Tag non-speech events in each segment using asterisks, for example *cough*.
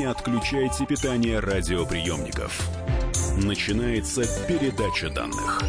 Не отключайте питание радиоприемников. Начинается передача данных.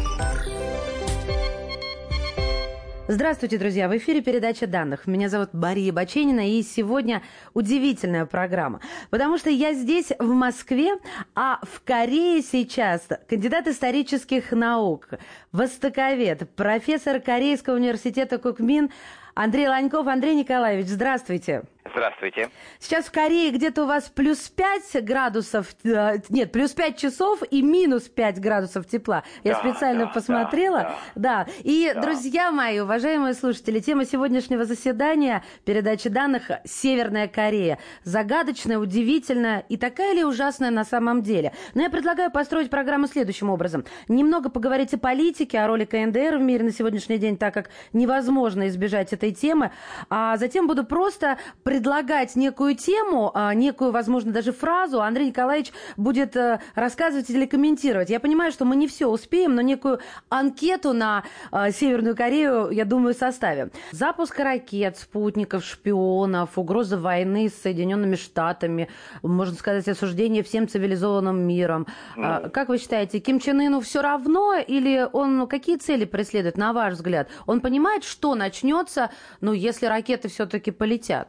Здравствуйте, друзья! В эфире передача данных. Меня зовут Мария Баченина, и сегодня удивительная программа. Потому что я здесь, в Москве, а в Корее сейчас кандидат исторических наук, востоковед, профессор Корейского университета Кукмин Андрей Ланьков. Андрей Николаевич, здравствуйте. Здравствуйте. Сейчас в Корее где-то у вас плюс 5 градусов, э, нет, плюс 5 часов и минус 5 градусов тепла. Я да, специально да, посмотрела. Да, да. И, да. друзья мои, уважаемые слушатели, тема сегодняшнего заседания передачи данных «Северная Корея». Загадочная, удивительная и такая ли ужасная на самом деле? Но я предлагаю построить программу следующим образом. Немного поговорить о политике, о роли КНДР в мире на сегодняшний день, так как невозможно избежать этой темы. А затем буду просто предлагать некую тему, а, некую, возможно, даже фразу, Андрей Николаевич будет э, рассказывать или комментировать. Я понимаю, что мы не все успеем, но некую анкету на э, Северную Корею, я думаю, составим. Запуск ракет, спутников, шпионов, угроза войны с Соединенными Штатами, можно сказать, осуждение всем цивилизованным миром. Ну, как вы считаете, Ким Чен Ыну все равно или он какие цели преследует, на ваш взгляд? Он понимает, что начнется, ну, если ракеты все-таки полетят?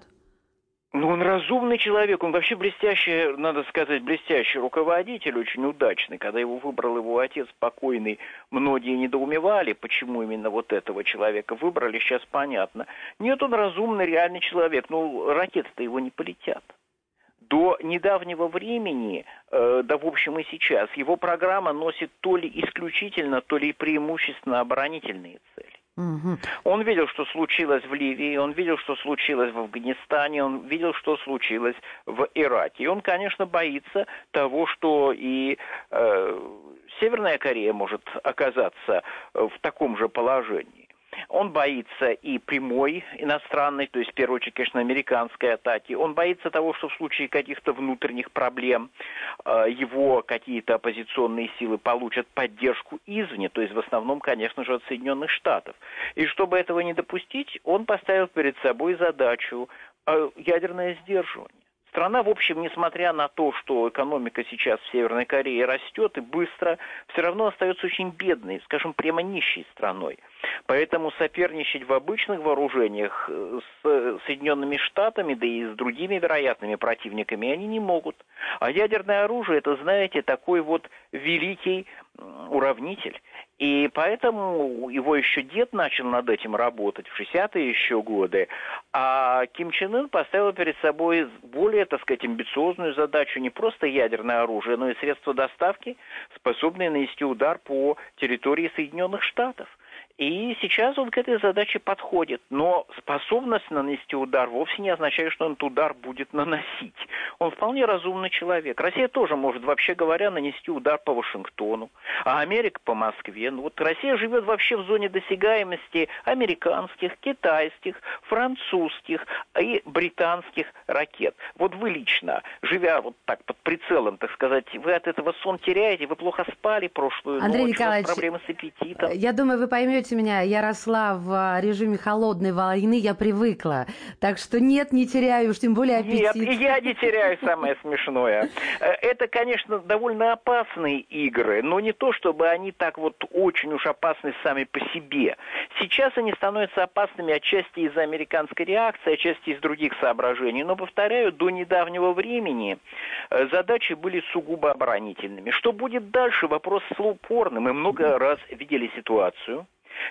Ну, он разумный человек, он вообще блестящий, надо сказать, блестящий руководитель, очень удачный. Когда его выбрал его отец покойный, многие недоумевали, почему именно вот этого человека выбрали, сейчас понятно. Нет, он разумный, реальный человек, ну, ракеты-то его не полетят. До недавнего времени, э, да в общем и сейчас, его программа носит то ли исключительно, то ли преимущественно оборонительные цели. Угу. Он видел, что случилось в Ливии, он видел, что случилось в Афганистане, он видел, что случилось в Ираке. И он, конечно, боится того, что и э, Северная Корея может оказаться в таком же положении. Он боится и прямой иностранной, то есть в первую очередь, конечно, американской атаки. Он боится того, что в случае каких-то внутренних проблем э, его какие-то оппозиционные силы получат поддержку извне, то есть в основном, конечно же, от Соединенных Штатов. И чтобы этого не допустить, он поставил перед собой задачу э, ядерное сдерживание. Страна, в общем, несмотря на то, что экономика сейчас в Северной Корее растет и быстро, все равно остается очень бедной, скажем, прямо нищей страной. Поэтому соперничать в обычных вооружениях э, с Соединенными Штатами, да и с другими вероятными противниками они не могут. А ядерное оружие, это, знаете, такой вот великий уравнитель. И поэтому его еще дед начал над этим работать в 60-е еще годы, а Ким Чен Ын поставил перед собой более, так сказать, амбициозную задачу не просто ядерное оружие, но и средства доставки, способные нанести удар по территории Соединенных Штатов. И сейчас он к этой задаче подходит. Но способность нанести удар вовсе не означает, что он этот удар будет наносить. Он вполне разумный человек. Россия тоже может, вообще говоря, нанести удар по Вашингтону, а Америка по Москве. Ну вот Россия живет вообще в зоне досягаемости американских, китайских, французских и британских ракет. Вот вы лично, живя вот так под прицелом, так сказать, вы от этого сон теряете, вы плохо спали прошлую Андрей ночь, Николаевич, у вас проблемы с аппетитом. Я думаю, вы поймете, поймете меня, я росла в а, режиме холодной войны, я привыкла. Так что нет, не теряю, уж тем более аппетит. Нет, я не теряю самое смешное. Э, это, конечно, довольно опасные игры, но не то, чтобы они так вот очень уж опасны сами по себе. Сейчас они становятся опасными отчасти из-за американской реакции, отчасти из других соображений. Но, повторяю, до недавнего времени э, задачи были сугубо оборонительными. Что будет дальше, вопрос слупорный. Мы много раз видели ситуацию,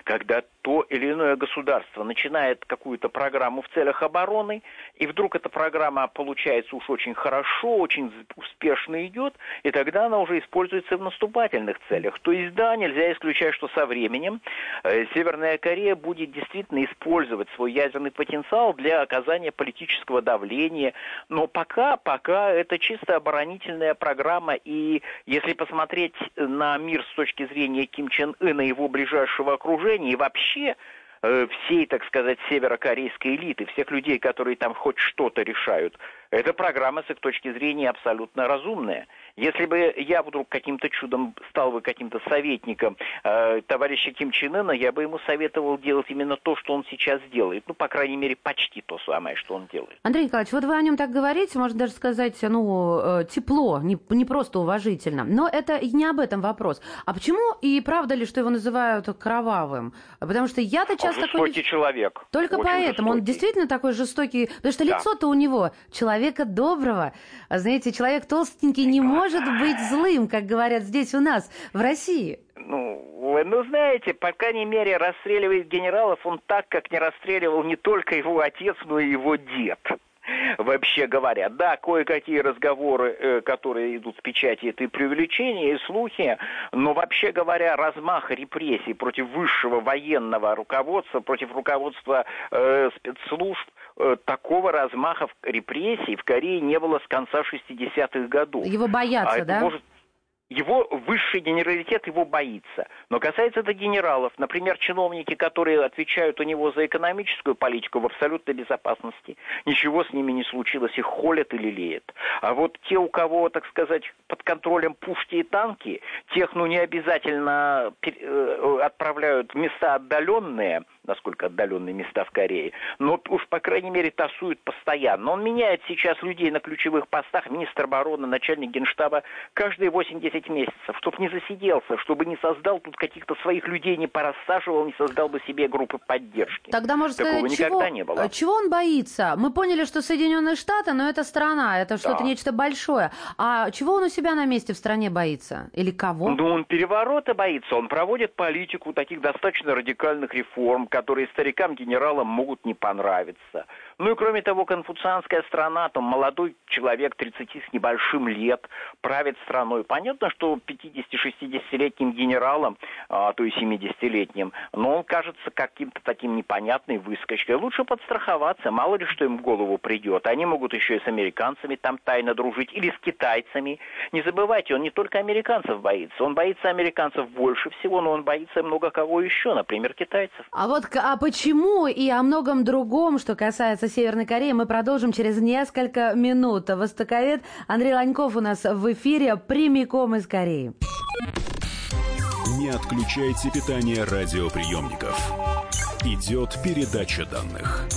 когда то или иное государство начинает какую-то программу в целях обороны, и вдруг эта программа получается уж очень хорошо, очень успешно идет, и тогда она уже используется в наступательных целях. То есть, да, нельзя исключать, что со временем э, Северная Корея будет действительно использовать свой ядерный потенциал для оказания политического давления, но пока, пока это чисто оборонительная программа, и если посмотреть на мир с точки зрения Ким Чен Ына и его ближайшего окружения, и вообще вообще э, всей, так сказать, северокорейской элиты, всех людей, которые там хоть что-то решают, эта программа с их точки зрения абсолютно разумная. Если бы я вдруг каким-то чудом стал бы каким-то советником э, товарища Ким Чен Ына, я бы ему советовал делать именно то, что он сейчас делает. Ну, по крайней мере, почти то самое, что он делает. Андрей Николаевич, вот вы о нем так говорите, можно даже сказать, ну, э, тепло, не, не просто уважительно. Но это не об этом вопрос. А почему и правда ли, что его называют кровавым? Потому что я-то часто... Он жестокий такой... человек. Только Очень поэтому. Жестокий. Он действительно такой жестокий. Потому что да. лицо-то у него человека доброго. А знаете, человек толстенький не может быть злым, как говорят здесь у нас, в России. Ну, вы, ну, знаете, по крайней мере, расстреливает генералов он так, как не расстреливал не только его отец, но и его дед вообще говоря. Да, кое-какие разговоры, э, которые идут в печати, это и преувеличения, и слухи, но вообще говоря, размах репрессий против высшего военного руководства, против руководства э, спецслужб, такого размаха репрессий в Корее не было с конца 60-х годов. Его боятся, а да? Может его высший генералитет его боится. Но касается это генералов, например, чиновники, которые отвечают у него за экономическую политику в абсолютной безопасности, ничего с ними не случилось, их холят или леют. А вот те, у кого, так сказать, под контролем пушки и танки, тех, ну, не обязательно э, отправляют в места отдаленные, насколько отдаленные места в Корее, но уж, по крайней мере, тасуют постоянно. Он меняет сейчас людей на ключевых постах, министр обороны, начальник генштаба, каждые 8-10 месяцев, чтобы не засиделся, чтобы не создал тут каких-то своих людей, не порассаживал, не создал бы себе группы поддержки. Тогда, может Такого сказать, никогда чего, не было. чего он боится? Мы поняли, что Соединенные Штаты, но это страна, это что-то нечто большое. А чего он у себя на месте в стране боится? Или кого? Ну, он переворота боится, он проводит политику таких достаточно радикальных реформ, которые старикам-генералам могут не понравиться. Ну и кроме того, конфуцианская страна, там молодой человек 30 с небольшим лет правит страной. Понятно, что 50-60-летним генералом, а, то есть 70-летним, но он кажется каким-то таким непонятной выскочкой. Лучше подстраховаться, мало ли что им в голову придет. Они могут еще и с американцами там тайно дружить, или с китайцами. Не забывайте, он не только американцев боится, он боится американцев больше всего, но он боится много кого еще, например, китайцев. А вот а почему и о многом другом, что касается Северной Кореи, мы продолжим через несколько минут. Востоковед Андрей Ланьков у нас в эфире прямиком из Кореи. Не отключайте питание радиоприемников. Идет передача данных.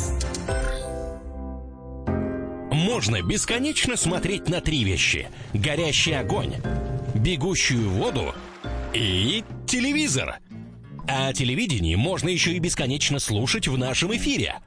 Можно бесконечно смотреть на три вещи. Горящий огонь, бегущую воду и телевизор. А телевидение можно еще и бесконечно слушать в нашем эфире –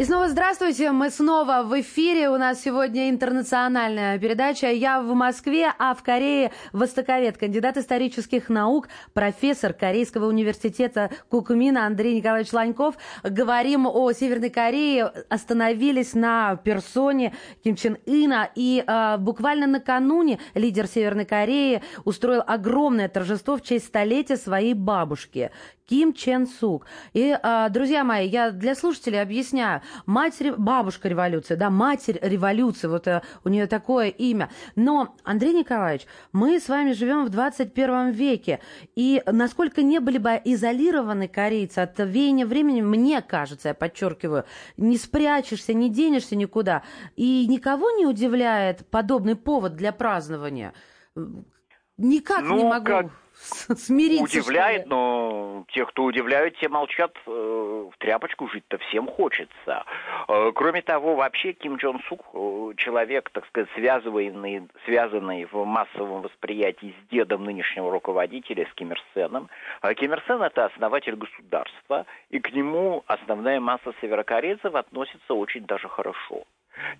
И снова здравствуйте, мы снова в эфире. У нас сегодня интернациональная передача. Я в Москве, а в Корее востоковед, кандидат исторических наук, профессор Корейского университета Кукмина Андрей Николаевич Ланьков. Говорим о Северной Корее. Остановились на персоне Ким Чен Ына. И э, буквально накануне лидер Северной Кореи устроил огромное торжество в честь столетия своей бабушки. Ким Чен Сук. И, э, друзья мои, я для слушателей объясняю. Мать, бабушка революции, да, матерь революции, вот э, у нее такое имя. Но, Андрей Николаевич, мы с вами живем в 21 веке. И насколько не были бы изолированы корейцы от веяния времени, мне кажется, я подчеркиваю, не спрячешься, не денешься никуда. И никого не удивляет подобный повод для празднования. Никак ну, не могу. Как *laughs* смириться. Удивляет, но те, кто удивляют, те молчат. Э, в тряпочку жить-то всем хочется. Э, кроме того, вообще Ким Джон Сук э, человек, так сказать, связанный, связанный в массовом восприятии с дедом нынешнего руководителя, с Ким Ир Сеном. Ким Ир Сен это основатель государства, и к нему основная масса северокорейцев относится очень даже хорошо.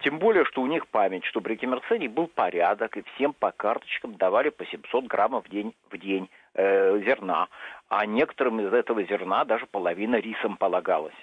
Тем более, что у них память, что при Сене был порядок, и всем по карточкам давали по 700 граммов в день, в день э, зерна, а некоторым из этого зерна даже половина рисом полагалась.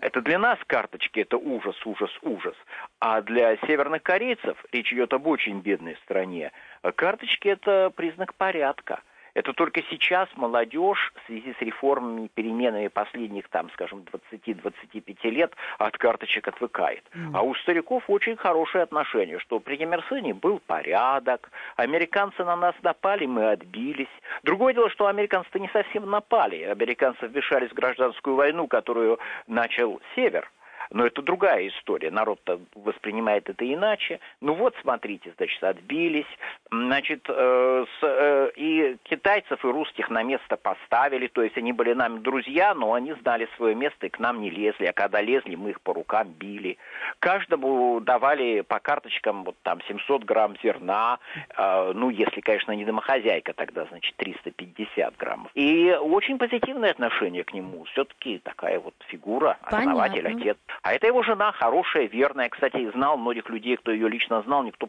Это для нас карточки это ужас, ужас, ужас. А для северных корейцев, речь идет об очень бедной стране, карточки это признак порядка. Это только сейчас молодежь в связи с реформами, переменами последних, там, скажем, 20-25 лет от карточек отвыкает. Mm. А у стариков очень хорошие отношения, что при Ким был порядок, американцы на нас напали, мы отбились. Другое дело, что американцы не совсем напали. Американцы вмешались в гражданскую войну, которую начал Север – но это другая история. Народ-то воспринимает это иначе. Ну вот, смотрите, значит, отбились. Значит, э, с, э, и китайцев, и русских на место поставили. То есть они были нам друзья, но они знали свое место и к нам не лезли. А когда лезли, мы их по рукам били. Каждому давали по карточкам вот там 700 грамм зерна. Э, ну, если, конечно, не домохозяйка, тогда, значит, 350 граммов. И очень позитивное отношение к нему. Все-таки такая вот фигура, основатель, Понятно. отец. А это его жена, хорошая, верная. Кстати, знал многих людей, кто ее лично знал, никто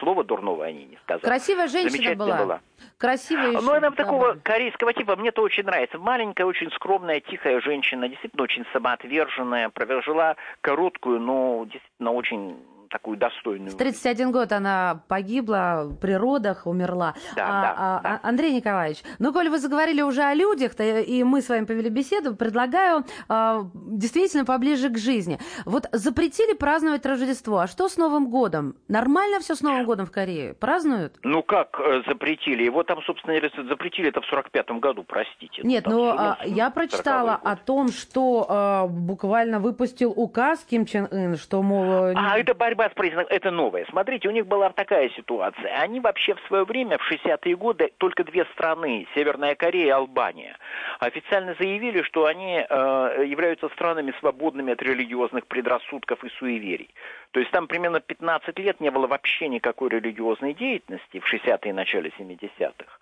слова дурного о ней не сказал. Красивая женщина была. была. Красивая Ну, она такого корейского типа, мне это очень нравится. Маленькая, очень скромная, тихая женщина, действительно очень самоотверженная, прожила короткую, но действительно очень такую достойную. В 31 год она погибла при родах, умерла. Да, а, да, а, да. Андрей Николаевич, ну, коли вы заговорили уже о людях, и мы с вами повели беседу, предлагаю а, действительно поближе к жизни. Вот запретили праздновать Рождество, а что с Новым годом? Нормально все с Новым годом в Корее? Празднуют? Ну, как э, запретили? Его там, собственно, запретили это в 45-м году, простите. Нет, ну, а, я прочитала о том, что а, буквально выпустил указ Ким Чен Ын, что, мол... А, это борьба борьба с признаком, это новое. Смотрите, у них была такая ситуация. Они вообще в свое время, в 60-е годы, только две страны, Северная Корея и Албания, официально заявили, что они э, являются странами свободными от религиозных предрассудков и суеверий. То есть там примерно 15 лет не было вообще никакой религиозной деятельности в 60-е и начале 70-х.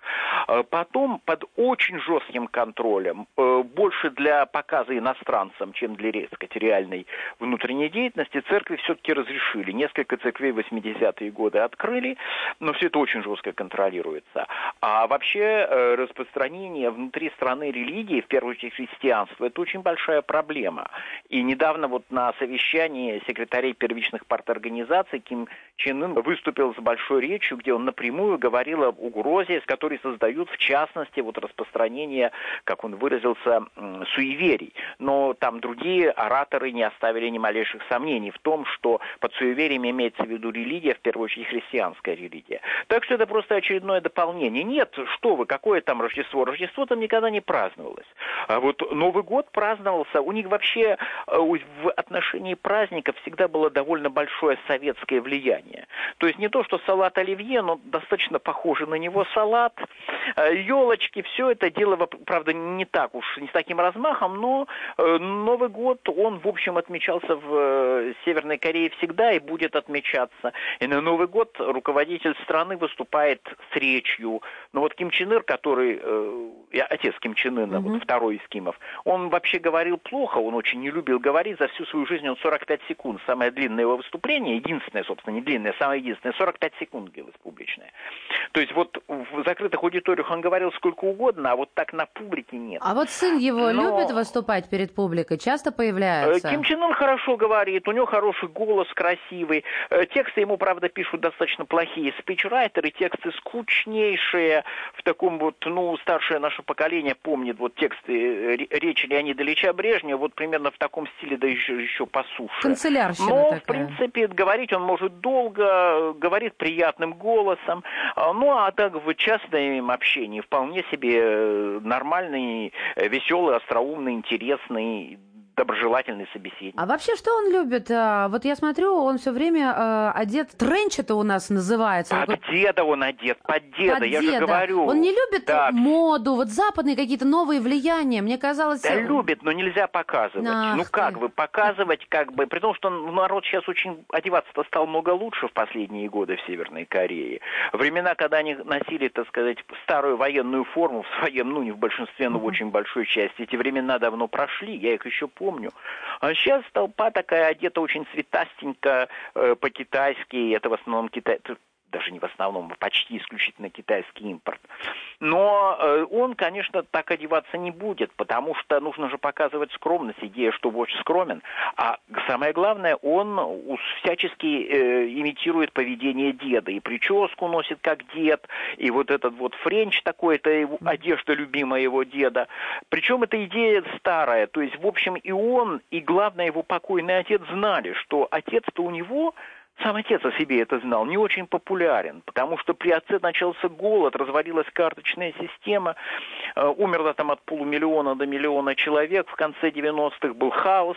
Э, потом под очень жестким контролем, э, больше для показа иностранцам, чем для, сказать, реальной внутренней деятельности, церкви все-таки разрешили открыли. Несколько церквей в 80-е годы открыли, но все это очень жестко контролируется. А вообще э, распространение внутри страны религии, в первую очередь христианства, это очень большая проблема. И недавно вот на совещании секретарей первичных парторганизаций Ким Чен Ын выступил с большой речью, где он напрямую говорил об угрозе, с которой создают, в частности, вот распространение, как он выразился, суеверий. Но там другие ораторы не оставили ни малейших сомнений в том, что под суеверием суевериями имеется в виду религия, в первую очередь христианская религия. Так что это просто очередное дополнение. Нет, что вы, какое там Рождество? Рождество там никогда не праздновалось. А вот Новый год праздновался. У них вообще э, в отношении праздников всегда было довольно большое советское влияние. То есть не то, что салат оливье, но достаточно похоже на него салат, елочки, э, все это дело, правда, не так уж, не с таким размахом, но э, Новый год, он, в общем, отмечался в Северной Корее всегда, и будет отмечаться. И на Новый год руководитель страны выступает с речью. Но вот Ким Чен Ир, который, э, отец Ким Чен Ына, угу. вот второй из Кимов, он вообще говорил плохо, он очень не любил говорить. За всю свою жизнь он 45 секунд. Самое длинное его выступление, единственное, собственно, не длинное, самое единственное, 45 секунд длилось публичное. То есть вот в закрытых аудиториях он говорил сколько угодно, а вот так на публике нет. А вот сын его Но... любит выступать перед публикой? Часто появляется? Э, Ким Чен Ын хорошо говорит, у него хороший голос, красивый красивый. Э, тексты ему, правда, пишут достаточно плохие спичрайтеры, тексты скучнейшие. В таком вот, ну, старшее наше поколение помнит вот тексты э, речи Леонида Ильича Брежнева, вот примерно в таком стиле, да еще, еще по суше. Канцелярщина Но, такая. в принципе, говорить он может долго, говорит приятным голосом. А, ну, а так в частном общении вполне себе э, нормальный, веселый, остроумный, интересный, доброжелательный собеседник. А вообще, что он любит? А, вот я смотрю, он все время э, одет, тренч это у нас называется. Под такой... деда он одет, под деда, под я деда. же говорю. Он не любит да. моду, вот западные какие-то новые влияния, мне казалось... Да любит, но нельзя показывать. Ах ну как ты. вы, показывать как бы, при том, что народ сейчас очень одеваться-то стал много лучше в последние годы в Северной Корее. Времена, когда они носили, так сказать, старую военную форму в своем, ну не в большинстве, но в очень большой части, эти времена давно прошли, я их еще помню помню. А сейчас толпа такая одета очень цветастенько, э, по-китайски, это в основном китай даже не в основном, а почти исключительно китайский импорт. Но э, он, конечно, так одеваться не будет, потому что нужно же показывать скромность, идея, что очень скромен. А самое главное, он всячески э, имитирует поведение деда. И прическу носит как дед, и вот этот вот френч такой, это его, одежда любимая его деда. Причем эта идея старая. То есть, в общем, и он, и главное, его покойный отец знали, что отец-то у него сам отец о себе это знал, не очень популярен, потому что при отце начался голод, развалилась карточная система, э, умерло там от полумиллиона до миллиона человек, в конце 90-х был хаос,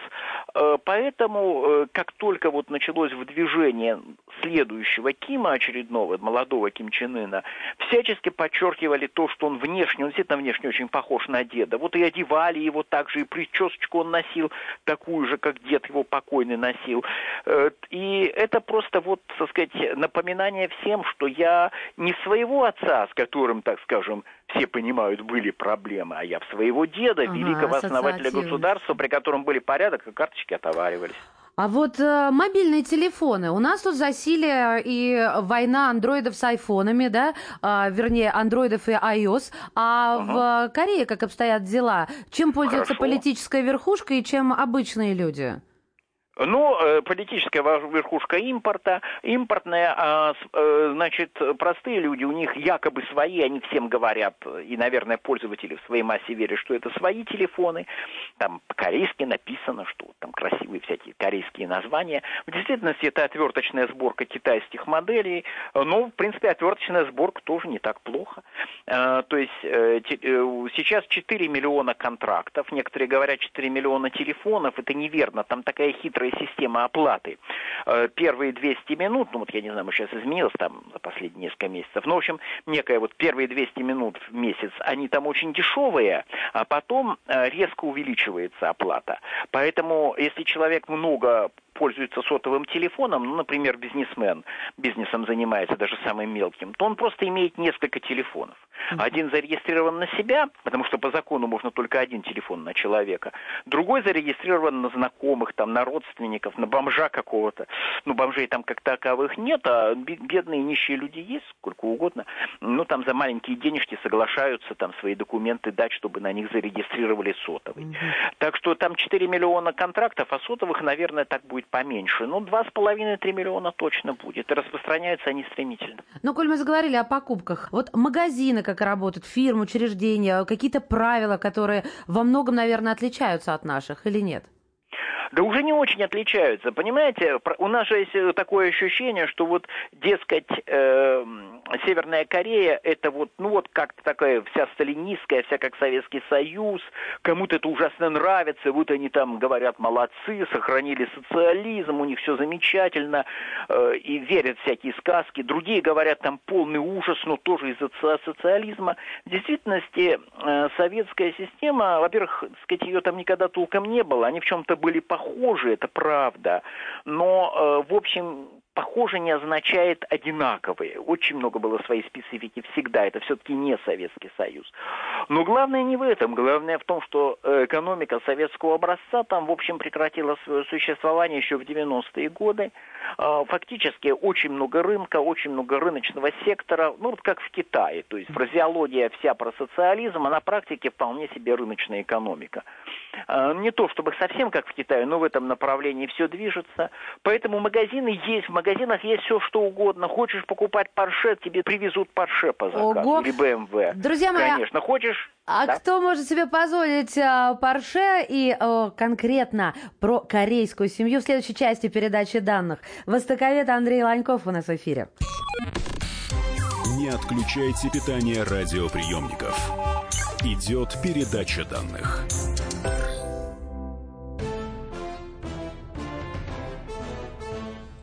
э, поэтому э, как только вот началось выдвижение следующего Кима очередного, молодого Ким Чен Ына, всячески подчеркивали то, что он внешне, он действительно внешне очень похож на деда, вот и одевали его так же, и причесочку он носил такую же, как дед его покойный носил, и это просто вот, так сказать, напоминание всем, что я не своего отца, с которым, так скажем, все понимают, были проблемы, а я в своего деда, ага, великого основателя государства, при котором были порядок, и карточки отоваривались. А вот э, мобильные телефоны. У нас тут засилие и война андроидов с айфонами, да, э, вернее, андроидов и iOS. А угу. в Корее как обстоят дела? Чем пользуется Хорошо. политическая верхушка и чем обычные люди? Ну, э, политическая верхушка импорта, импортная, а, э, значит, простые люди, у них якобы свои, они всем говорят, и, наверное, пользователи в своей массе верят, что это свои телефоны, там по-корейски написано, что там красивые всякие корейские названия. В действительности это отверточная сборка китайских моделей, но, в принципе, отверточная сборка тоже не так плохо. Э, то есть сейчас 4 миллиона контрактов, некоторые говорят 4 миллиона телефонов, это неверно, там такая хитрая хитрая система оплаты. Э, первые 200 минут, ну вот я не знаю, может сейчас изменилось там за последние несколько месяцев, но в общем, некая вот первые 200 минут в месяц, они там очень дешевые, а потом э, резко увеличивается оплата. Поэтому, если человек много пользуется сотовым телефоном, ну, например, бизнесмен, бизнесом занимается даже самым мелким, то он просто имеет несколько телефонов. Один зарегистрирован на себя, потому что по закону можно только один телефон на человека. Другой зарегистрирован на знакомых, там, на родственников, на бомжа какого-то. Ну, бомжей там как таковых нет, а бедные нищие люди есть, сколько угодно. Ну, там за маленькие денежки соглашаются там свои документы дать, чтобы на них зарегистрировали сотовый. Mm-hmm. Так что там 4 миллиона контрактов, а сотовых, наверное, так будет поменьше. Ну, 2,5-3 миллиона точно будет. И распространяются они стремительно. Ну, коль мы заговорили о покупках, вот магазины, как работают, фирмы, учреждения, какие-то правила, которые во многом, наверное, отличаются от наших или нет? Да уже не очень отличаются. Понимаете, у нас же есть э, такое ощущение, что вот, дескать, э, Северная Корея это вот, ну вот как-то такая вся сталинистская, вся как Советский Союз, кому-то это ужасно нравится, вот они там говорят молодцы, сохранили социализм, у них все замечательно, э, и верят всякие сказки. Другие говорят там полный ужас, но тоже из-за социализма. В действительности э, советская система, во-первых, сказать, ее там никогда толком не было, они в чем-то были похожи, это правда, но э, в общем похоже не означает одинаковые. Очень много было своей специфики всегда. Это все-таки не Советский Союз. Но главное не в этом. Главное в том, что э, экономика советского образца там, в общем, прекратила свое существование еще в 90-е годы. А, фактически очень много рынка, очень много рыночного сектора, ну вот как в Китае. То есть фразеология вся про социализм, а на практике вполне себе рыночная экономика. А, не то чтобы совсем как в Китае, но в этом направлении все движется. Поэтому магазины есть, в магазинах есть все что угодно. Хочешь покупать Порше, тебе привезут Порше по заказу. Ого. Или БМВ. Друзья мои, Конечно, хочешь... А да? кто может себе позволить Порше и о, конкретно про корейскую семью в следующей части передачи данных? Востоковед Андрей Ланьков у нас в эфире. Не отключайте питание радиоприемников. Идет передача данных.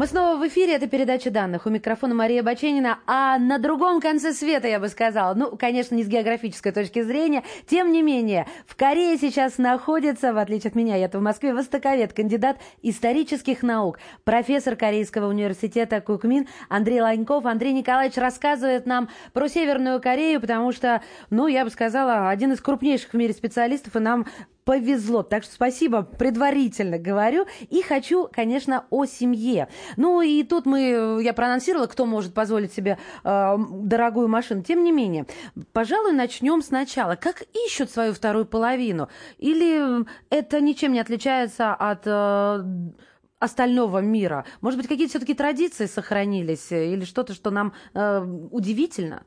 Мы снова в эфире, это передача данных. У микрофона Мария Баченина, а на другом конце света, я бы сказала, ну, конечно, не с географической точки зрения, тем не менее, в Корее сейчас находится, в отличие от меня, я-то в Москве, востоковед, кандидат исторических наук, профессор Корейского университета Кукмин Андрей Ланьков. Андрей Николаевич рассказывает нам про Северную Корею, потому что, ну, я бы сказала, один из крупнейших в мире специалистов, и нам повезло. Так что спасибо предварительно говорю. И хочу, конечно, о семье. Ну и тут мы, я проанонсировала, кто может позволить себе э, дорогую машину. Тем не менее, пожалуй, начнем сначала. Как ищут свою вторую половину? Или это ничем не отличается от... Э, остального мира? Может быть, какие-то все-таки традиции сохранились или что-то, что нам э, удивительно?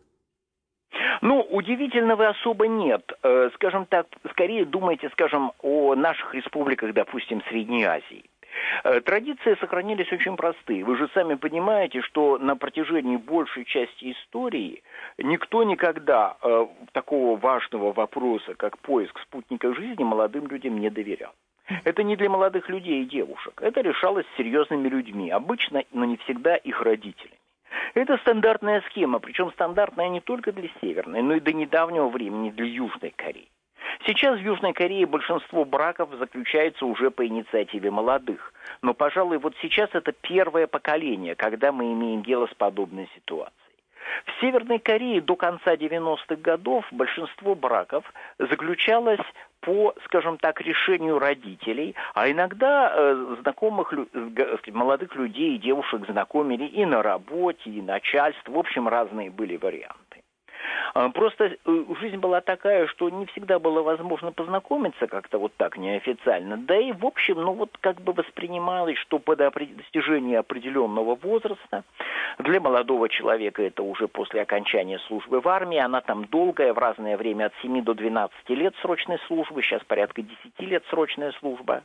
Ну, удивительного особо нет. Э, скажем так, скорее думайте, скажем, о наших республиках, допустим, Средней Азии. Э, традиции сохранились очень простые. Вы же сами понимаете, что на протяжении большей части истории никто никогда э, такого важного вопроса, как поиск спутника жизни, молодым людям не доверял. Это не для молодых людей и девушек. Это решалось серьезными людьми, обычно, но не всегда их родителями. Это стандартная схема, причем стандартная не только для Северной, но и до недавнего времени для Южной Кореи. Сейчас в Южной Корее большинство браков заключается уже по инициативе молодых. Но, пожалуй, вот сейчас это первое поколение, когда мы имеем дело с подобной ситуацией. В Северной Корее до конца 90-х годов большинство браков заключалось по, скажем так, решению родителей, а иногда э, знакомых, молодых людей и девушек знакомили и на работе, и начальство, в общем, разные были варианты. А, просто э, жизнь была такая, что не всегда было возможно познакомиться как-то вот так неофициально. Да и, в общем, ну вот как бы воспринималось, что по достижении определенного возраста для молодого человека это уже после окончания службы в армии, она там долгая, в разное время от 7 до 12 лет срочной службы, сейчас порядка 10 лет срочная служба.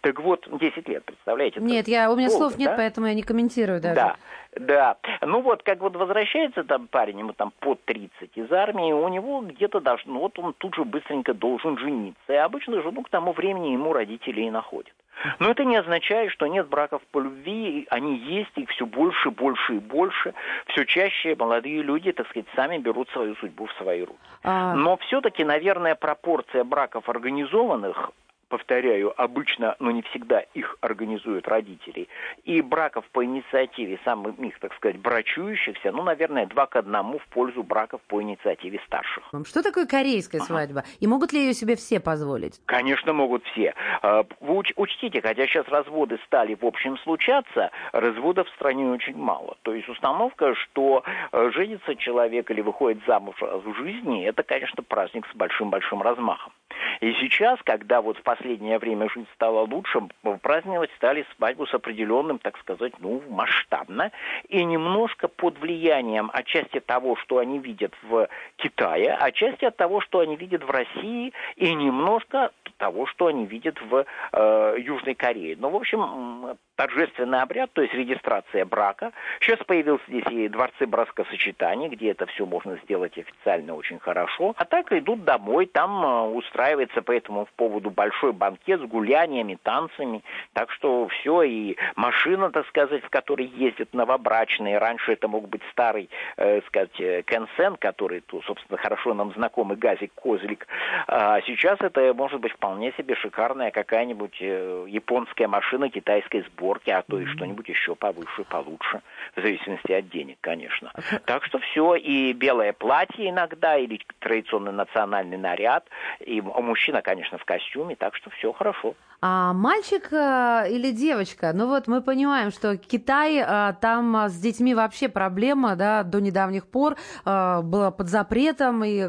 Так вот, 10 лет, представляете? Нет, я, у меня долго, слов нет, да? поэтому я не комментирую даже. Да, да. Ну вот, как вот возвращается там парень, ему там под 30 из армии, у него где-то даже, ну вот он тут же быстренько должен жениться. И обычно жену к тому времени ему родители и находят. Но это не означает, что нет браков по любви, они есть, их все больше, больше и больше. Все чаще молодые люди, так сказать, сами берут свою судьбу в свои руки. А... Но все-таки, наверное, пропорция браков организованных повторяю, обычно, но не всегда их организуют родители, и браков по инициативе самых, так сказать, брачующихся, ну, наверное, два к одному в пользу браков по инициативе старших. Что такое корейская свадьба? И могут ли ее себе все позволить? Конечно, могут все. А, вы уч- учтите, хотя сейчас разводы стали, в общем, случаться, разводов в стране очень мало. То есть установка, что э, женится человек или выходит замуж в жизни, это, конечно, праздник с большим-большим размахом. И сейчас, когда вот в последнее время жизнь стала лучше, праздновать стали свадьбу с определенным, так сказать, ну, масштабно, и немножко под влиянием отчасти того, что они видят в Китае, отчасти от того, что они видят в России, и немножко того, что они видят в э, Южной Корее. Ну, в общем, торжественный обряд, то есть регистрация брака. Сейчас появился здесь и дворцы бракосочетаний, где это все можно сделать официально очень хорошо. А так идут домой, там э, устраивается по этому поводу большой банкет с гуляниями, танцами. Так что все, и машина, так сказать, в которой ездят новобрачные. Раньше это мог быть старый, э, сказать, э, Кенсен, который, то, собственно, хорошо нам знакомый Газик Козлик. А сейчас это может быть вполне себе шикарная какая-нибудь э, японская машина китайской сборки сборки, а то и что-нибудь еще повыше, получше, в зависимости от денег, конечно. Так что все, и белое платье иногда, или традиционный национальный наряд, и мужчина, конечно, в костюме, так что все хорошо. А мальчик э, или девочка? Ну вот мы понимаем, что Китай, э, там с детьми вообще проблема, да, до недавних пор э, была под запретом и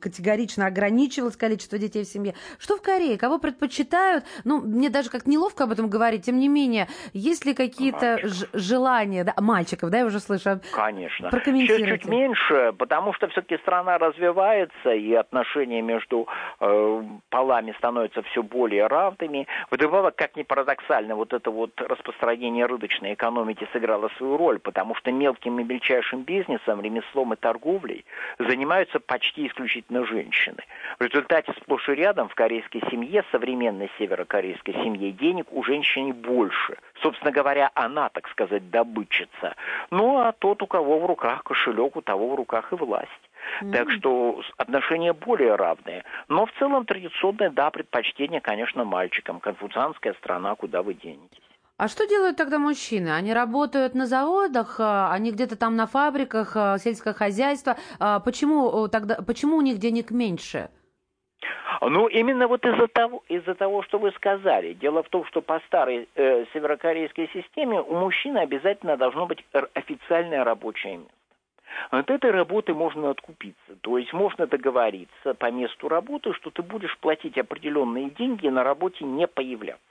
категорично ограничивалось количество детей в семье. Что в Корее? Кого предпочитают? Ну, мне даже как неловко об этом говорить, тем не менее, есть ли какие-то желания, да, мальчиков, да, я уже слышу? Конечно. Прокомментируйте. Чуть, чуть меньше, потому что все-таки страна развивается, и отношения между э, полами становятся все более равными официантами. Вдобавок, как ни парадоксально, вот это вот распространение рыночной экономики сыграло свою роль, потому что мелким и мельчайшим бизнесом, ремеслом и торговлей занимаются почти исключительно женщины. В результате сплошь и рядом в корейской семье, современной северокорейской семье, денег у женщины больше. Собственно говоря, она, так сказать, добытчица. Ну, а тот, у кого в руках кошелек, у того в руках и власть. Mm-hmm. Так что отношения более равные. Но в целом традиционное, да, предпочтение, конечно, мальчикам. Конфуцианская страна, куда вы денетесь. А что делают тогда мужчины? Они работают на заводах, а, они где-то там на фабриках, а, сельское хозяйство. А почему, тогда, почему у них денег меньше? Ну, именно вот из-за того, из-за того, что вы сказали. Дело в том, что по старой э, северокорейской системе у мужчины обязательно должно быть официальное рабочее место. От этой работы можно откупиться. То есть можно договориться по месту работы, что ты будешь платить определенные деньги, на работе не появляться.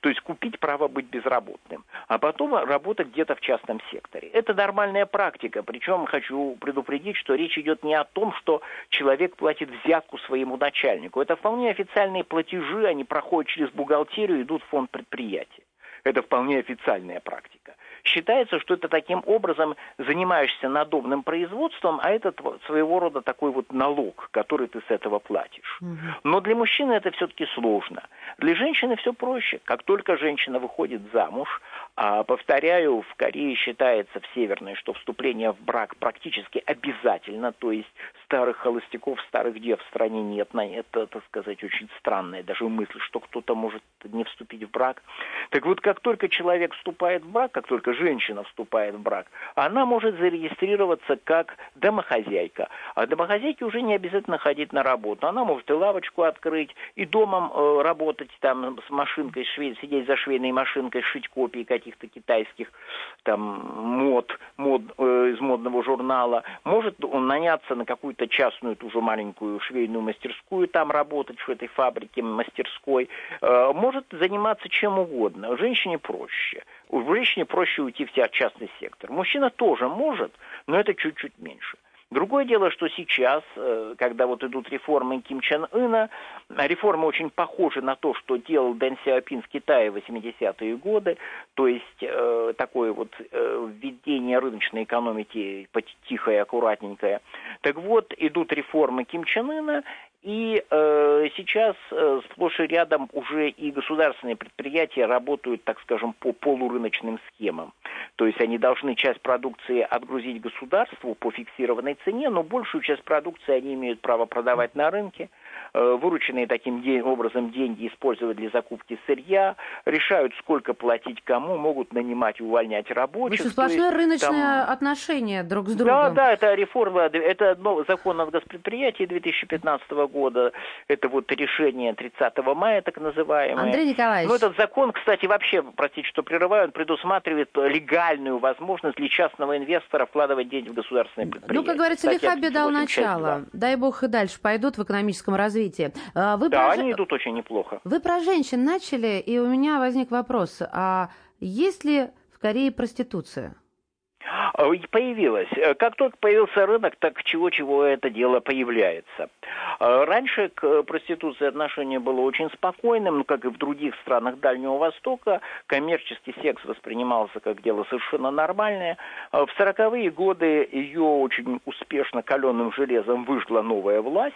То есть купить право быть безработным, а потом работать где-то в частном секторе. Это нормальная практика. Причем хочу предупредить, что речь идет не о том, что человек платит взятку своему начальнику. Это вполне официальные платежи, они проходят через бухгалтерию, идут в фонд предприятия. Это вполне официальная практика. Считается, что это таким образом занимаешься надобным производством, а это своего рода такой вот налог, который ты с этого платишь. Но для мужчины это все-таки сложно. Для женщины все проще. Как только женщина выходит замуж, а, повторяю, в Корее считается в Северной, что вступление в брак практически обязательно, то есть старых холостяков, старых дев в стране нет. Это, так сказать, очень странная даже мысль, что кто-то может не вступить в брак. Так вот, как только человек вступает в брак, как только женщина вступает в брак, она может зарегистрироваться как домохозяйка. А домохозяйке уже не обязательно ходить на работу. Она может и лавочку открыть, и домом э, работать там с машинкой, швей, сидеть за швейной машинкой, шить копии каких-то китайских там мод, мод э, из модного журнала. Может он наняться на какую-то частную, ту же маленькую швейную мастерскую, там работать в этой фабрике мастерской. Э, может заниматься чем угодно. Женщине проще. У женщине проще уйти в частный сектор. Мужчина тоже может, но это чуть-чуть меньше. Другое дело, что сейчас, э, когда вот идут реформы Ким Чен Ына, реформы очень похожи на то, что делал Дэн Сяопин в Китае в 80-е годы, то есть э, такое вот э, введение рыночной экономики тихое, аккуратненькое. Так вот, идут реформы Ким Чен Ына, и э, сейчас э, сплошь и рядом уже и государственные предприятия работают, так скажем, по полурыночным схемам. То есть они должны часть продукции отгрузить государству по фиксированной цене, но большую часть продукции они имеют право продавать на рынке. Вырученные таким образом деньги использовать для закупки сырья, решают, сколько платить кому, могут нанимать и увольнять рабочих. Общем, сплошное есть, рыночное там... отношение друг с другом. Да, да, это реформа, это закон о госпредприятии 2015 года, это вот решение 30 мая, так называемое. Андрей Николаевич. Ну, этот закон, кстати, вообще, простите, что прерываю, он предусматривает легальную возможность для частного инвестора вкладывать деньги в государственные предприятия. Ну, как говорится, лиха беда у начала. Дай бог и дальше пойдут в экономическом развитии развития. А, вы да, про... они идут очень неплохо. Вы про женщин начали, и у меня возник вопрос. А есть ли в Корее проституция? А, появилась. Э, как только появился рынок, так чего-чего это дело появляется. А, раньше к проституции отношение было очень спокойным, ну, как и в других странах Дальнего Востока. Коммерческий секс воспринимался как дело совершенно нормальное. А, в сороковые годы ее очень успешно каленым железом выжгла новая власть.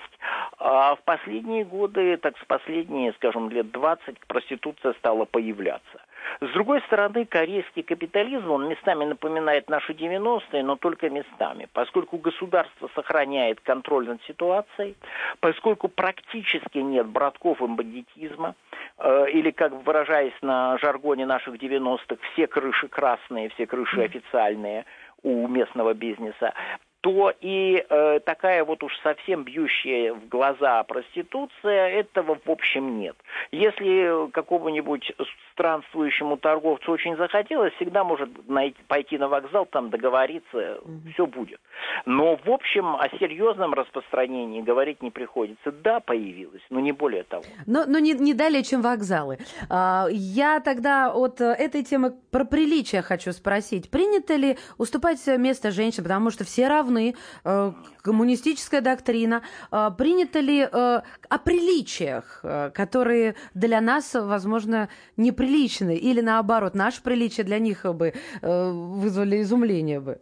А в последние годы, так с последние, скажем, лет 20, проституция стала появляться. С другой стороны, корейский капитализм, он местами напоминает наши 90-е, но только местами, поскольку государство сохраняет контроль над ситуацией, поскольку практически нет братков и бандитизма, э, или, как выражаясь на жаргоне наших 90-х, все крыши красные, все крыши официальные у местного бизнеса, то и э, такая вот уж совсем бьющая в глаза проституция, этого в общем нет. Если какому-нибудь странствующему торговцу очень захотелось, всегда может найти, пойти на вокзал, там договориться, угу. все будет. Но в общем о серьезном распространении говорить не приходится. Да, появилось, но не более того. Но, но не, не далее, чем вокзалы. А, я тогда от этой темы про приличие хочу спросить. Принято ли уступать место женщине, потому что все равны? Равны, э, коммунистическая доктрина. Э, принято ли э, о приличиях, которые для нас, возможно, неприличны, или наоборот, наши приличия для них бы вызвали изумление бы?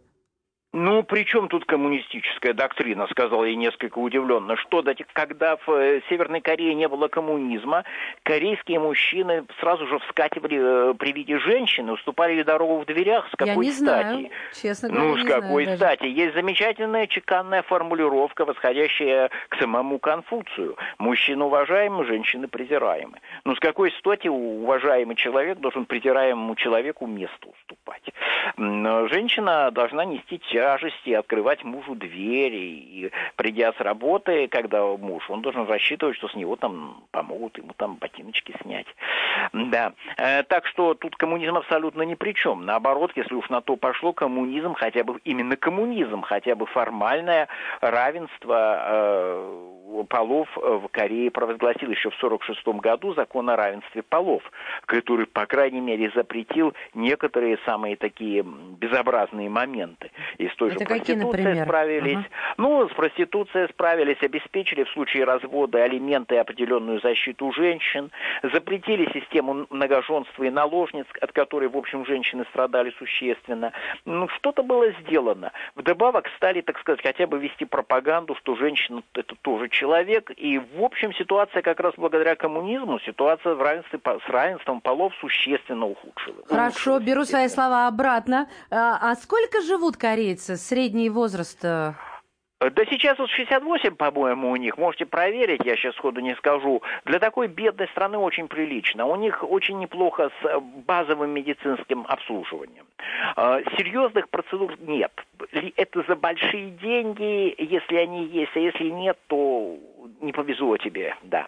Ну, при чем тут коммунистическая доктрина, сказал я несколько удивленно. Что, когда в э, Северной Корее не было коммунизма, корейские мужчины сразу же вскакивали э, при виде женщины, уступали дорогу в дверях. С какой я не стати? Знаю, честно говоря, Ну, с какой знаю стати? Даже. Есть замечательная чеканная формулировка, восходящая к самому Конфуцию. Мужчины уважаемы, женщины презираемы. Ну, с какой стати уважаемый человек должен презираемому человеку место уступать? Женщина должна нести тяжести, открывать мужу двери. И придя с работы, когда муж, он должен рассчитывать, что с него там помогут ему там ботиночки снять. Да. Э, так что тут коммунизм абсолютно ни при чем. Наоборот, если уж на то пошло, коммунизм, хотя бы именно коммунизм, хотя бы формальное равенство э, полов в Корее провозгласил еще в 1946 году закон о равенстве полов, который, по крайней мере, запретил некоторые самые такие безобразные моменты. И с той Это же проституцией справились. Ага. Ну, с проституцией справились, обеспечили в случае развода алименты и определенную защиту женщин, запретили систему многоженства и наложниц, от которой, в общем, женщины страдали существенно. Ну, что-то было сделано. Вдобавок стали, так сказать, хотя бы вести пропаганду, что женщина – это тоже человек. И, в общем, ситуация как раз благодаря коммунизму, ситуация в равенстве, с равенством полов существенно ухудшилась. Хорошо, беру свои слова обратно. А, а сколько живут корейцы? Средний возраст? Да сейчас вот 68, по-моему, у них. Можете проверить, я сейчас сходу не скажу. Для такой бедной страны очень прилично. У них очень неплохо с э, базовым медицинским обслуживанием. Э, Серьезных процедур нет. Это за большие деньги, если они есть, а если нет, то не повезло тебе, да.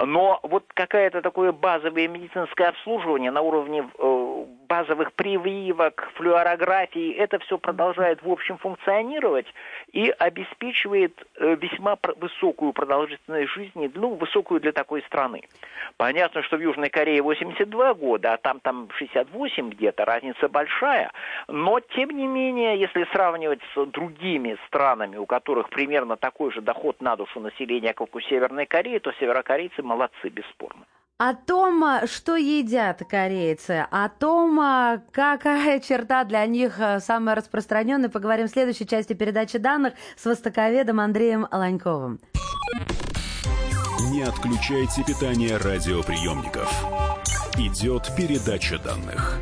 Но вот какое-то такое базовое медицинское обслуживание на уровне э, базовых прививок, флюорографии, это все продолжает в общем функционировать и обеспечивает э, весьма высокую продолжительность жизни, ну, высокую для такой страны. Понятно, что в Южной Корее 82 года, а там, там 68 где-то, разница большая, но, тем не менее, если сравнивать с другими странами, у которых примерно такой же доход на душу населения, как у Северной Кореи, то северокорейцы молодцы, бесспорно. О том, что едят корейцы, о том, какая черта для них а, самая распространенная, поговорим в следующей части передачи данных с востоковедом Андреем Ланьковым. Не отключайте питание радиоприемников. Идет передача данных.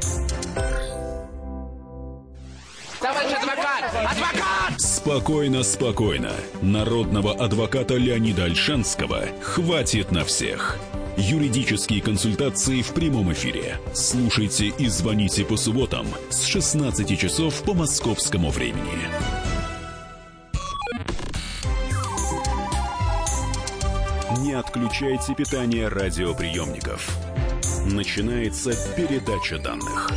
Товарищ адвокат! Адвокат! Спокойно, спокойно. Народного адвоката Леонида Альшанского хватит на всех. Юридические консультации в прямом эфире. Слушайте и звоните по субботам с 16 часов по московскому времени. Не отключайте питание радиоприемников. Начинается передача данных.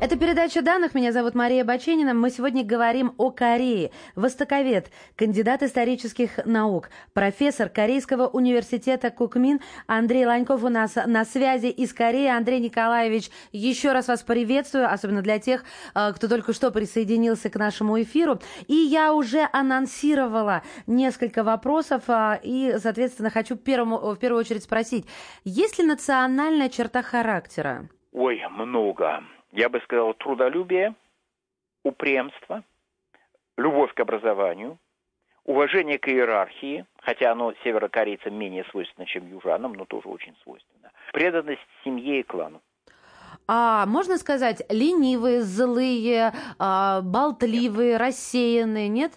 Это передача данных. Меня зовут Мария Баченина. Мы сегодня говорим о Корее. Востоковед, кандидат исторических наук, профессор Корейского университета Кукмин Андрей Ланьков у нас на связи из Кореи. Андрей Николаевич, еще раз вас приветствую, особенно для тех, э, кто только что присоединился к нашему эфиру. И я уже анонсировала несколько вопросов э, и, соответственно, хочу первому, в первую очередь спросить, есть ли национальная черта характера? Ой, много. Я бы сказал, трудолюбие, упрямство, любовь к образованию, уважение к иерархии, хотя оно северокорейцам менее свойственно, чем южанам, но тоже очень свойственно, преданность семье и клану. А можно сказать, ленивые, злые, а, болтливые, рассеянные, нет?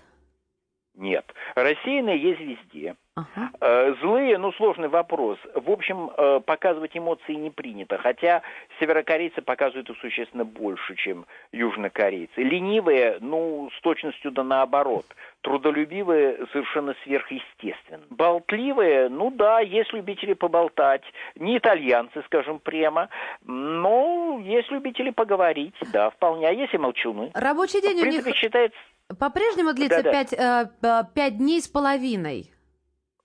Нет. Рассеянные есть везде. Ага. Э, Злые, ну, сложный вопрос. В общем, э, показывать эмоции не принято, хотя северокорейцы показывают их существенно больше, чем южнокорейцы. Ленивые, ну, с точностью да наоборот. Трудолюбивые совершенно сверхъестественно. Болтливые, ну да, есть любители поболтать. Не итальянцы, скажем прямо, но есть любители поговорить, да, вполне. А есть и молчуны. Рабочий день В у них принципе, считается по-прежнему длится Да-да. пять, э, дней с половиной.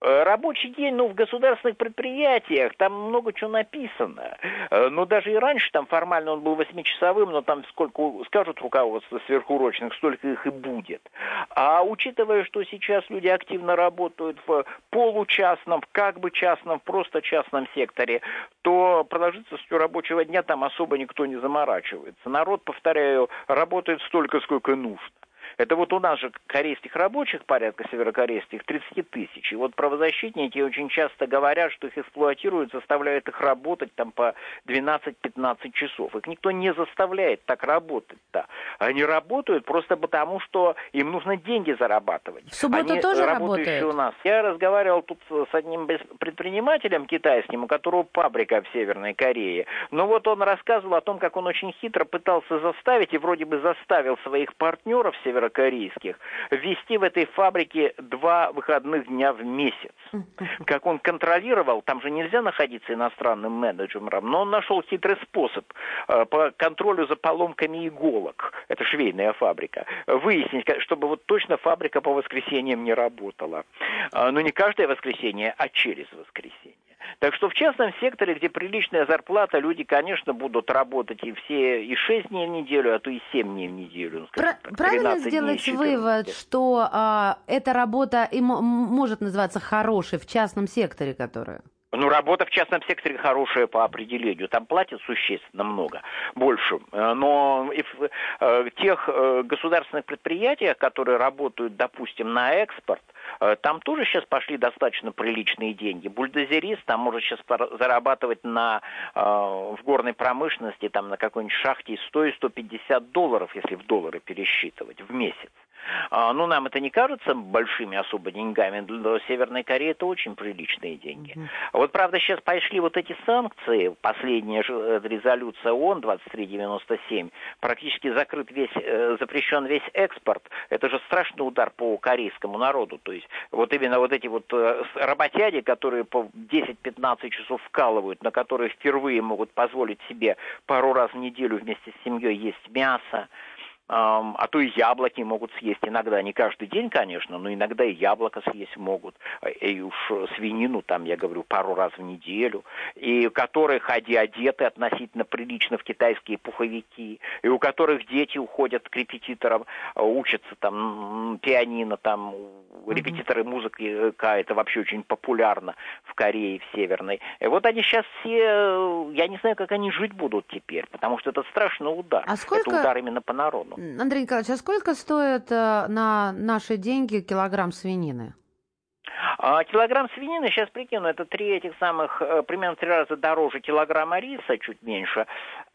Э, рабочий день, ну, в государственных предприятиях, там много чего написано. Э, но даже и раньше там формально он был восьмичасовым, но там сколько скажут руководство сверхурочных, столько их и будет. А учитывая, что сейчас люди активно работают в получастном, в как бы частном, просто частном секторе, то продолжительностью рабочего дня там особо никто не заморачивается. Народ, повторяю, работает столько, сколько нужно. Это вот у нас же корейских рабочих порядка северокорейских 30 тысяч. И вот правозащитники очень часто говорят, что их эксплуатируют, заставляют их работать там по 12-15 часов. Их никто не заставляет так работать-то. Они работают просто потому, что им нужно деньги зарабатывать. В субботу Они тоже работающие работают? у нас. Я разговаривал тут с одним предпринимателем китайским, у которого фабрика в Северной Корее. Но вот он рассказывал о том, как он очень хитро пытался заставить и вроде бы заставил своих партнеров северокорейских ввести в этой фабрике два выходных дня в месяц. Как он контролировал, там же нельзя находиться иностранным менеджером, но он нашел хитрый способ э, по контролю за поломками иголок. Это швейная фабрика. Выяснить, чтобы вот точно фабрика по воскресеньям не работала. А, Но не каждое воскресенье, а через воскресенье. Так что в частном секторе, где приличная зарплата, люди, конечно, будут работать и все, и 6 дней в неделю, а то и 7 дней в неделю. ну, скажем так, правильно 13 дней сделать 14. вывод, что а, эта работа и мо- может называться хорошей в частном секторе, которая? Ну, работа в частном секторе хорошая по определению. Там платят существенно много, больше. Э, Но и в э, тех э, государственных предприятиях, которые работают, допустим, на экспорт, там тоже сейчас пошли достаточно приличные деньги. Бульдозерист там может сейчас зарабатывать на, э, в горной промышленности, там на какой-нибудь шахте 100 и 150 долларов, если в доллары пересчитывать, в месяц. А, Ну, нам это не кажется большими особо деньгами. Для Северной Кореи это очень приличные деньги. А Вот, правда, сейчас пошли вот эти санкции. Последняя же, э, резолюция ООН 2397. Практически закрыт весь, э, запрещен весь экспорт. Это же страшный удар по корейскому народу. То есть вот именно вот эти вот э, работяги, которые по 10-15 часов вкалывают, на которые впервые могут позволить себе пару раз в неделю вместе с семьей есть мясо, а то и яблоки могут съесть иногда, не каждый день, конечно, но иногда и яблоко съесть могут, А, и уж свинину, там, я говорю, пару раз в неделю, и у которых ходи одеты относительно прилично в китайские пуховики, и у которых дети уходят к репетиторам, а, учатся там пианино, там репетиторы музыки, э, это вообще очень популярно в Корее, в Северной. И вот они сейчас все, э, я не знаю, как они жить будут теперь, потому что это страшный удар. А сколько- Это удар именно по народу. Андрей Николаевич, а сколько стоит э, на наши деньги килограмм свинины? А килограмм свинины, сейчас прикину, это три этих самых, э, примерно три раза дороже килограмма риса, чуть меньше.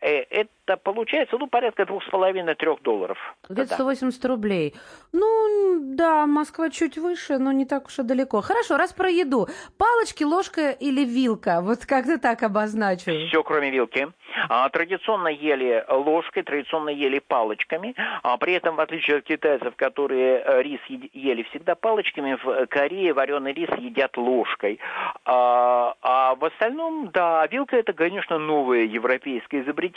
Э, Это получается, ну, порядка двух с половиной, трех долларов. Где-то Да. 180 рублей. Ну, да, Москва чуть выше, но не так уж и далеко. Хорошо, раз про еду. Палочки, ложка или вилка? Вот как-то так обозначу. Все, кроме вилки. А, традиционно ели ложкой, традиционно ели палочками. А, при этом, в отличие от китайцев, которые э, рис ели всегда палочками, в Корее вареный рис едят ложкой. А, а в остальном, да, вилка это, конечно, новое европейское изобретение.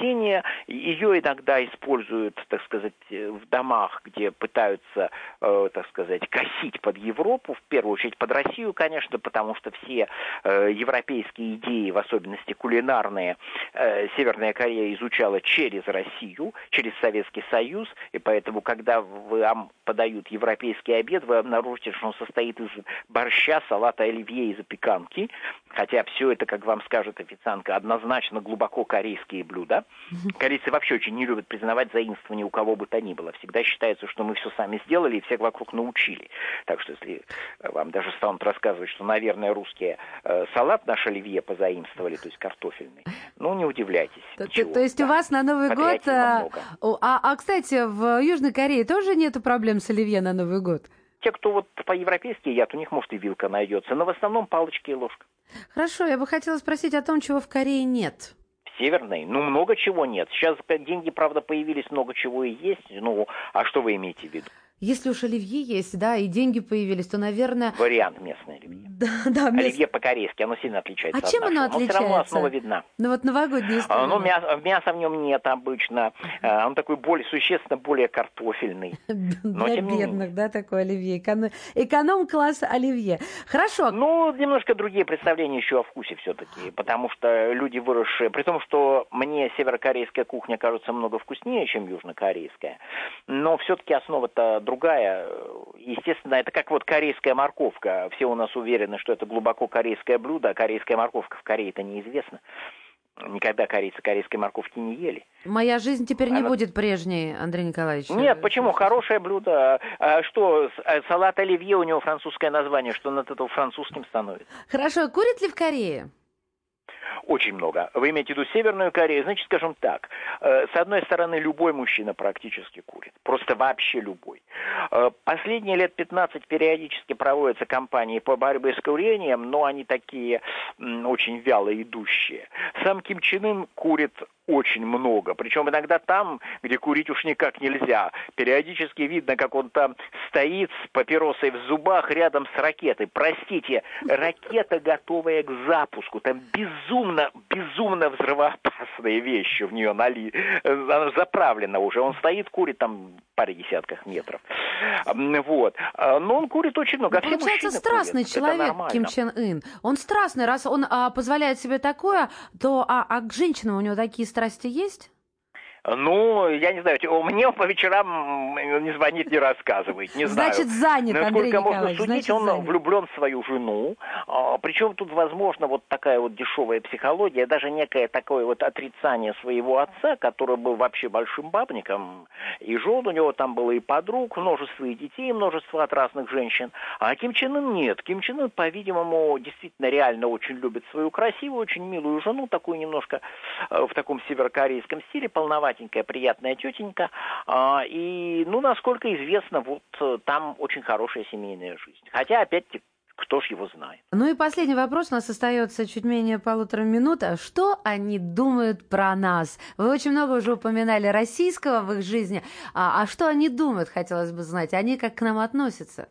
Ее иногда используют, так сказать, э, в домах, где пытаются, э, так сказать, косить под Европу, в первую очередь под Россию, конечно, потому что все э, европейские идеи, в особенности кулинарные, Северная Корея изучала через Россию, через Советский Союз, и поэтому, когда вам подают европейский обед, вы обнаружите, что он состоит из борща, салата оливье и запеканки, хотя все это, как вам скажет официантка, однозначно глубоко корейские блюда. Корейцы вообще очень не любят признавать заимствование у кого бы то ни было. Всегда считается, что мы все сами сделали и всех вокруг научили. Так что если э, вам даже станут рассказывать, что, наверное, русские э, салат наш оливье позаимствовали, то есть картофельный, ну, не удивляйтесь. То, ничего, то есть у да. вас на Новый год... А, о, А, а, кстати, в Южной Корее тоже нету проблем с оливье на Новый год? Те, кто вот по-европейски едят, у них, может, и вилка найдется, но в основном палочки и ложка. Хорошо, я бы хотела спросить о том, чего в Корее нет. Северной, ну, много чего нет. Сейчас деньги, правда, появились, много чего и есть. Ну, а что вы имеете в виду? Если уж оливье есть, да, и деньги появились, то, наверное... Вариант местное оливье. *laughs* Да, да, мест- Оливье по-корейски, оно сильно отличается А от чем оно нашего. Но все равно отличается? основа видна. Ну вот новогодние А, истории. Ну, мяса, мяса в нем нет обычно. А, Он такой более, существенно более картофельный. *laughs* Но Для бедных, да, такое оливье. Эконом- Эконом-класс оливье. Хорошо. Ну, немножко другие представления еще о вкусе все-таки, потому что люди выросшие, при том, что мне северокорейская кухня кажется много вкуснее, чем южнокорейская, но все-таки основа-то другая. Естественно, это как вот корейская морковка. Все у нас уверены, что это глубоко корейское блюдо, а корейская морковка в Корее это неизвестно. Никогда корейцы корейской морковки не ели. Моя жизнь теперь не Она- будет прежней, Андрей Николаевич. Нет, почему? Хорошее блюдо. А что, с- а салат оливье, у него французское название, что он от этого французским становится? Хорошо, курят ли в Корее? Очень много. Вы имеете в виду Северную Корею? Значит, скажем так. э, С одной стороны, любой мужчина практически курит. Просто вообще любой. Э, Последние лет 15 периодически проводятся кампании по борьбе с курением, но они такие очень вяло идущие. Сам Ким Чен Ын курит очень много. Причем иногда там, где курить уж никак нельзя. Периодически видно, как он там стоит с папиросой в зубах рядом с ракетой. Простите, ракета, готовая к запуску. Там безумно, безумно взрывоопасные вещи в нее нали... Она заправлена уже. Он стоит, курит там паре десятках метров. Вот. А, Но он курит очень много. А Получается, страстный курят. Это человек. Ким Чен Ын. Он страстный, раз он а, позволяет себе такое, то а, а к женщинам у него такие страсти есть? Ну, я не знаю, мне он по вечерам не звонит, не рассказывает, не знаю. Значит, занят, Андрей Насколько можно Николаевич, судить, значит, он занят. влюблен в свою жену. А, причем тут, возможно, вот такая вот дешевая психология, даже некое такое вот отрицание своего отца, который был вообще большим бабником, и жен у него там было и подруг, множество и детей, множество от разных женщин. А Ким Чен Ын нет. Ким Чен Ын, по-видимому, действительно реально очень любит свою красивую, очень милую жену, такую немножко э, в таком северокорейском стиле, полноватенькая, приятная тетенька. А, И, ну, насколько известно, вот э, там очень хорошая семейная жизнь. Хотя, опять-таки, кто ж его знает. Ну и последний вопрос, у нас остается чуть менее полутора минут. А Что они думают про нас? Вы очень много уже упоминали российского в их жизни. А, а что они думают, хотелось бы знать? Они как к нам относятся?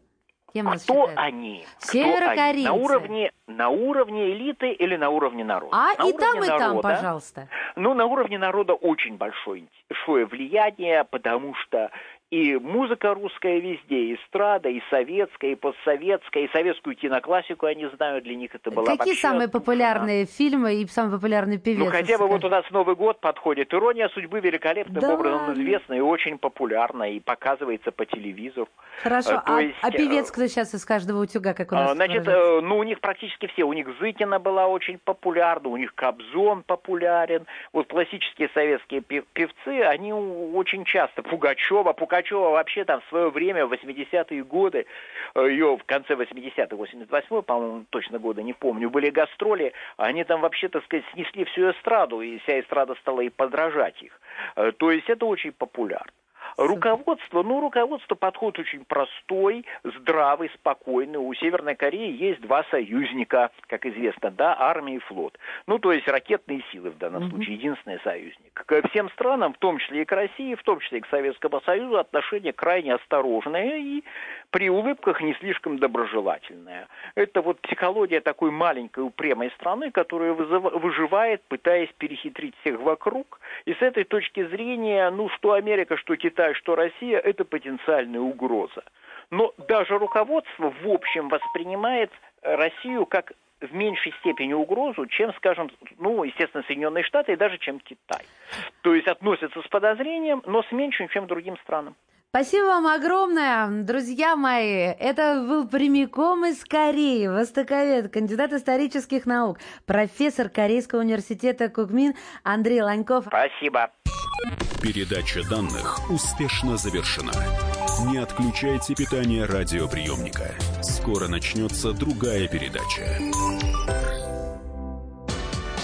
Кем кто они? Кто Северокорейцы. они? На уровне, на уровне элиты или на уровне народа? А На и там, и уровне там, народа- пожалуйста. Ну, на уровне народа очень большое, большое влияние, потому что и музыка русская везде, и эстрада, и советская, и постсоветская, и советскую киноклассику они знают, для них это была Какие вообще самые популярные фильмы и самый популярный певец? Ну, хотя бы вот у нас Новый год подходит. Ирония судьбы великолепным Да образом известна и очень популярна, и показывается по телевизору. Хорошо, Э, а, есть, а э, певец кто сейчас из каждого утюга, как у нас А, Значит, выражается? э, ну, у них практически все. У них Зыкина была очень популярна, у них Кобзон популярен. Вот классические советские пев- певцы, они очень часто. Пугачева. Пугачева вообще там в свое время, в 80-е годы, э, ее в конце 80-х, 88-й, по-моему, точно года, не помню, были гастроли. Они там вообще, так сказать, снесли всю эстраду, и вся эстрада стала и подражать их. Э, То есть это очень популярно. Руководство, ну, руководство подход очень простой, здравый, спокойный. У Северной Кореи есть два союзника, как известно, да, армия и флот. Ну, то есть ракетные силы в данном случае, единственный союзник. Ко всем странам, в том числе и к России, в том числе и к Советскому Союзу, отношение крайне осторожное и при улыбках не слишком доброжелательное. Это вот психология такой маленькой упрямой страны, которая выживает, пытаясь перехитрить всех вокруг. И с этой точки зрения, ну, что Америка, что Китай, что Россия, это потенциальная угроза. Но даже руководство в общем воспринимает Россию как в меньшей степени угрозу, чем, скажем, ну, естественно, Соединенные Штаты и даже чем Китай. То есть относятся с подозрением, но с меньшим, чем другим странам. Спасибо вам огромное, друзья мои. Это был прямиком из Кореи, востоковед, кандидат исторических наук, профессор Корейского университета Кукмин Андрей Ланьков. Спасибо. Передача данных успешно завершена. Не отключайте питание радиоприемника. Скоро начнется другая передача.